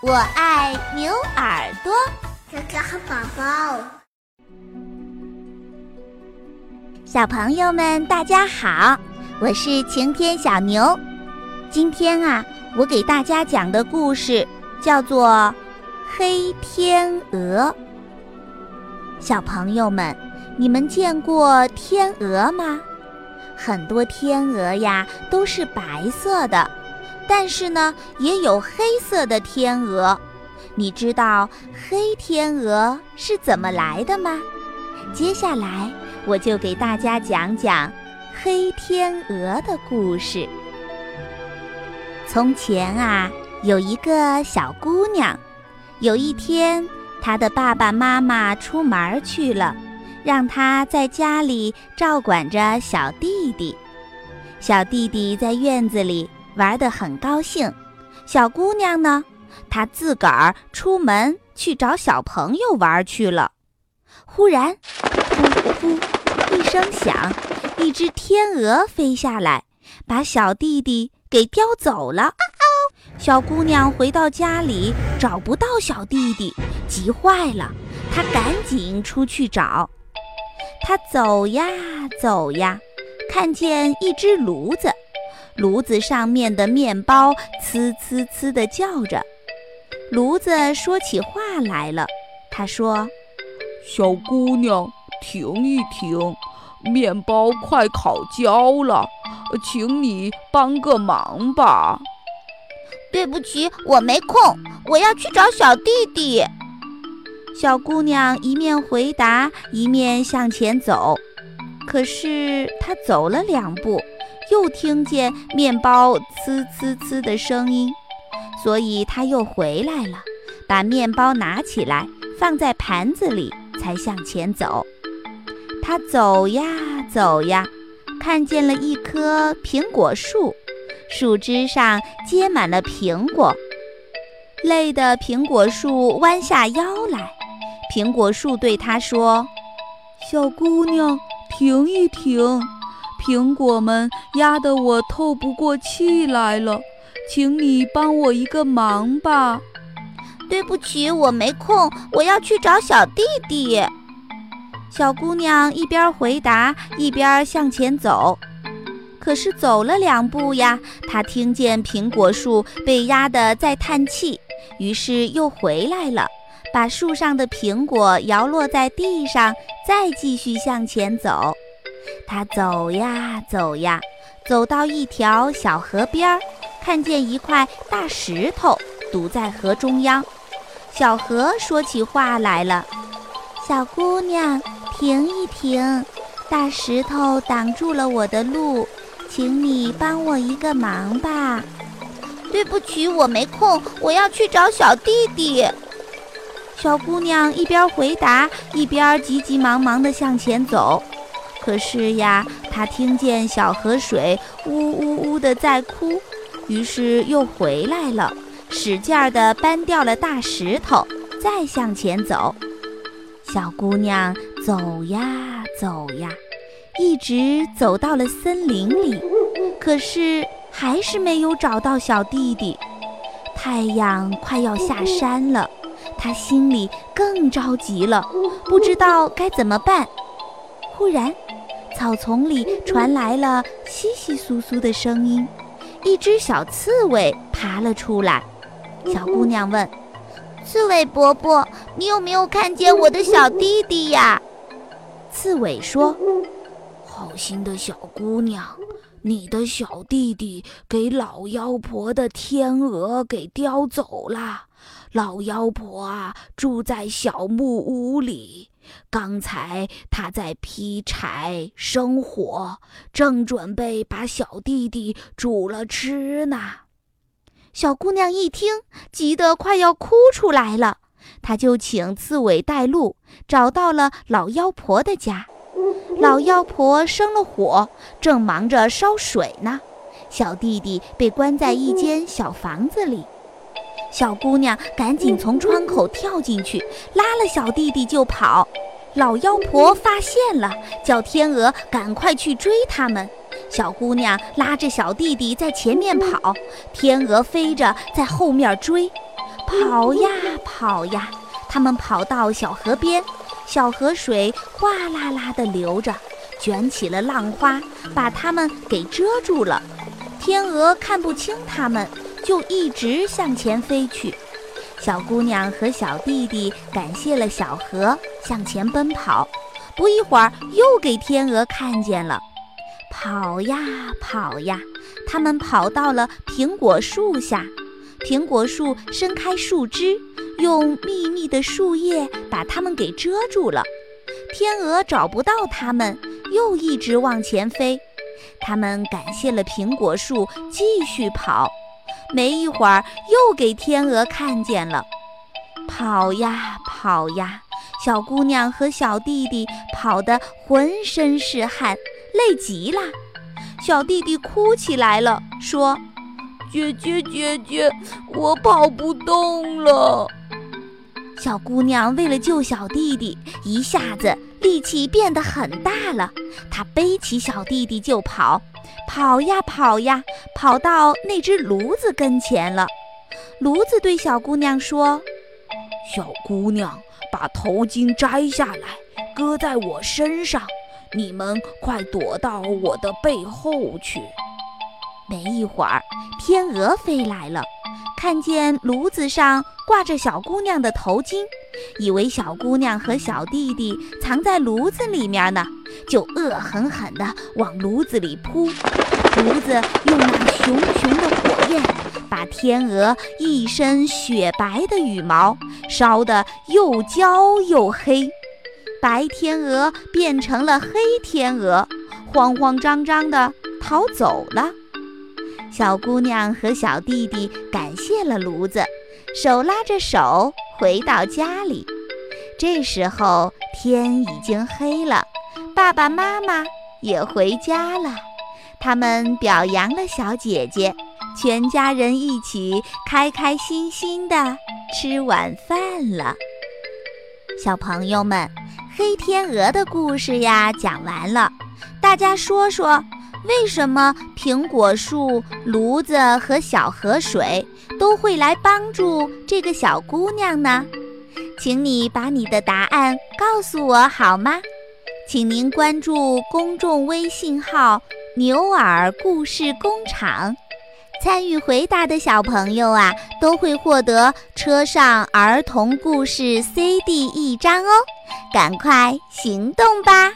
我爱牛耳朵哥哥和宝宝。小朋友们，大家好，我是晴天小牛。今天啊，我给大家讲的故事叫做《黑天鹅》。小朋友们，你们见过天鹅吗？很多天鹅呀都是白色的，但是呢，也有黑色的天鹅。你知道黑天鹅是怎么来的吗？接下来我就给大家讲讲黑天鹅的故事。从前啊，有一个小姑娘，有一天，她的爸爸妈妈出门去了。让她在家里照管着小弟弟，小弟弟在院子里玩得很高兴。小姑娘呢，她自个儿出门去找小朋友玩去了。忽然，呼呼一声响，一只天鹅飞下来，把小弟弟给叼走了。小姑娘回到家里找不到小弟弟，急坏了，她赶紧出去找。她走呀走呀，看见一只炉子，炉子上面的面包呲呲呲地叫着。炉子说起话来了，他说：“小姑娘，停一停，面包快烤焦了，请你帮个忙吧。”对不起，我没空，我要去找小弟弟。小姑娘一面回答，一面向前走。可是她走了两步，又听见面包呲呲呲的声音，所以她又回来了，把面包拿起来放在盘子里，才向前走。她走呀走呀，看见了一棵苹果树，树枝上结满了苹果，累得苹果树弯下腰来。苹果树对他说：“小姑娘，停一停，苹果们压得我透不过气来了，请你帮我一个忙吧。”“对不起，我没空，我要去找小弟弟。”小姑娘一边回答，一边向前走。可是走了两步呀，她听见苹果树被压得在叹气，于是又回来了。把树上的苹果摇落在地上，再继续向前走。他走呀走呀，走到一条小河边儿，看见一块大石头堵在河中央。小河说起话来了：“小姑娘，停一停，大石头挡住了我的路，请你帮我一个忙吧。”“对不起，我没空，我要去找小弟弟。”小姑娘一边回答，一边急急忙忙地向前走。可是呀，他听见小河水呜呜呜的在哭，于是又回来了，使劲儿地搬掉了大石头，再向前走。小姑娘走呀走呀，一直走到了森林里，可是还是没有找到小弟弟。太阳快要下山了。他心里更着急了，不知道该怎么办。忽然，草丛里传来了窸窸窣窣的声音，一只小刺猬爬了出来。小姑娘问：“刺猬伯伯，你有没有看见我的小弟弟呀？”刺猬说：“好心的小姑娘，你的小弟弟给老妖婆的天鹅给叼走了。”老妖婆啊，住在小木屋里。刚才她在劈柴生火，正准备把小弟弟煮了吃呢。小姑娘一听，急得快要哭出来了。她就请刺猬带路，找到了老妖婆的家。老妖婆生了火，正忙着烧水呢。小弟弟被关在一间小房子里。小姑娘赶紧从窗口跳进去，拉了小弟弟就跑。老妖婆发现了，叫天鹅赶快去追他们。小姑娘拉着小弟弟在前面跑，天鹅飞着在后面追。跑呀跑呀，他们跑到小河边，小河水哗啦啦地流着，卷起了浪花，把它们给遮住了。天鹅看不清它们，就一直向前飞去。小姑娘和小弟弟感谢了小河，向前奔跑。不一会儿，又给天鹅看见了。跑呀跑呀，他们跑到了苹果树下。苹果树伸开树枝，用密密的树叶把它们给遮住了。天鹅找不到它们，又一直往前飞。他们感谢了苹果树，继续跑。没一会儿，又给天鹅看见了。跑呀跑呀，小姑娘和小弟弟跑得浑身是汗，累极了。小弟弟哭起来了，说：“姐姐姐姐，我跑不动了。”小姑娘为了救小弟弟，一下子力气变得很大了。她背起小弟弟就跑，跑呀跑呀，跑到那只炉子跟前了。炉子对小姑娘说：“小姑娘，把头巾摘下来，搁在我身上。你们快躲到我的背后去。”没一会儿，天鹅飞来了，看见炉子上。挂着小姑娘的头巾，以为小姑娘和小弟弟藏在炉子里面呢，就恶狠狠地往炉子里扑。炉子用那熊熊的火焰，把天鹅一身雪白的羽毛烧得又焦又黑，白天鹅变成了黑天鹅，慌慌张张地逃走了。小姑娘和小弟弟感谢了炉子。手拉着手回到家里，这时候天已经黑了，爸爸妈妈也回家了。他们表扬了小姐姐，全家人一起开开心心的吃晚饭了。小朋友们，黑天鹅的故事呀讲完了，大家说说。为什么苹果树、炉子和小河水都会来帮助这个小姑娘呢？请你把你的答案告诉我好吗？请您关注公众微信号“牛耳故事工厂”，参与回答的小朋友啊，都会获得车上儿童故事 CD 一张哦！赶快行动吧！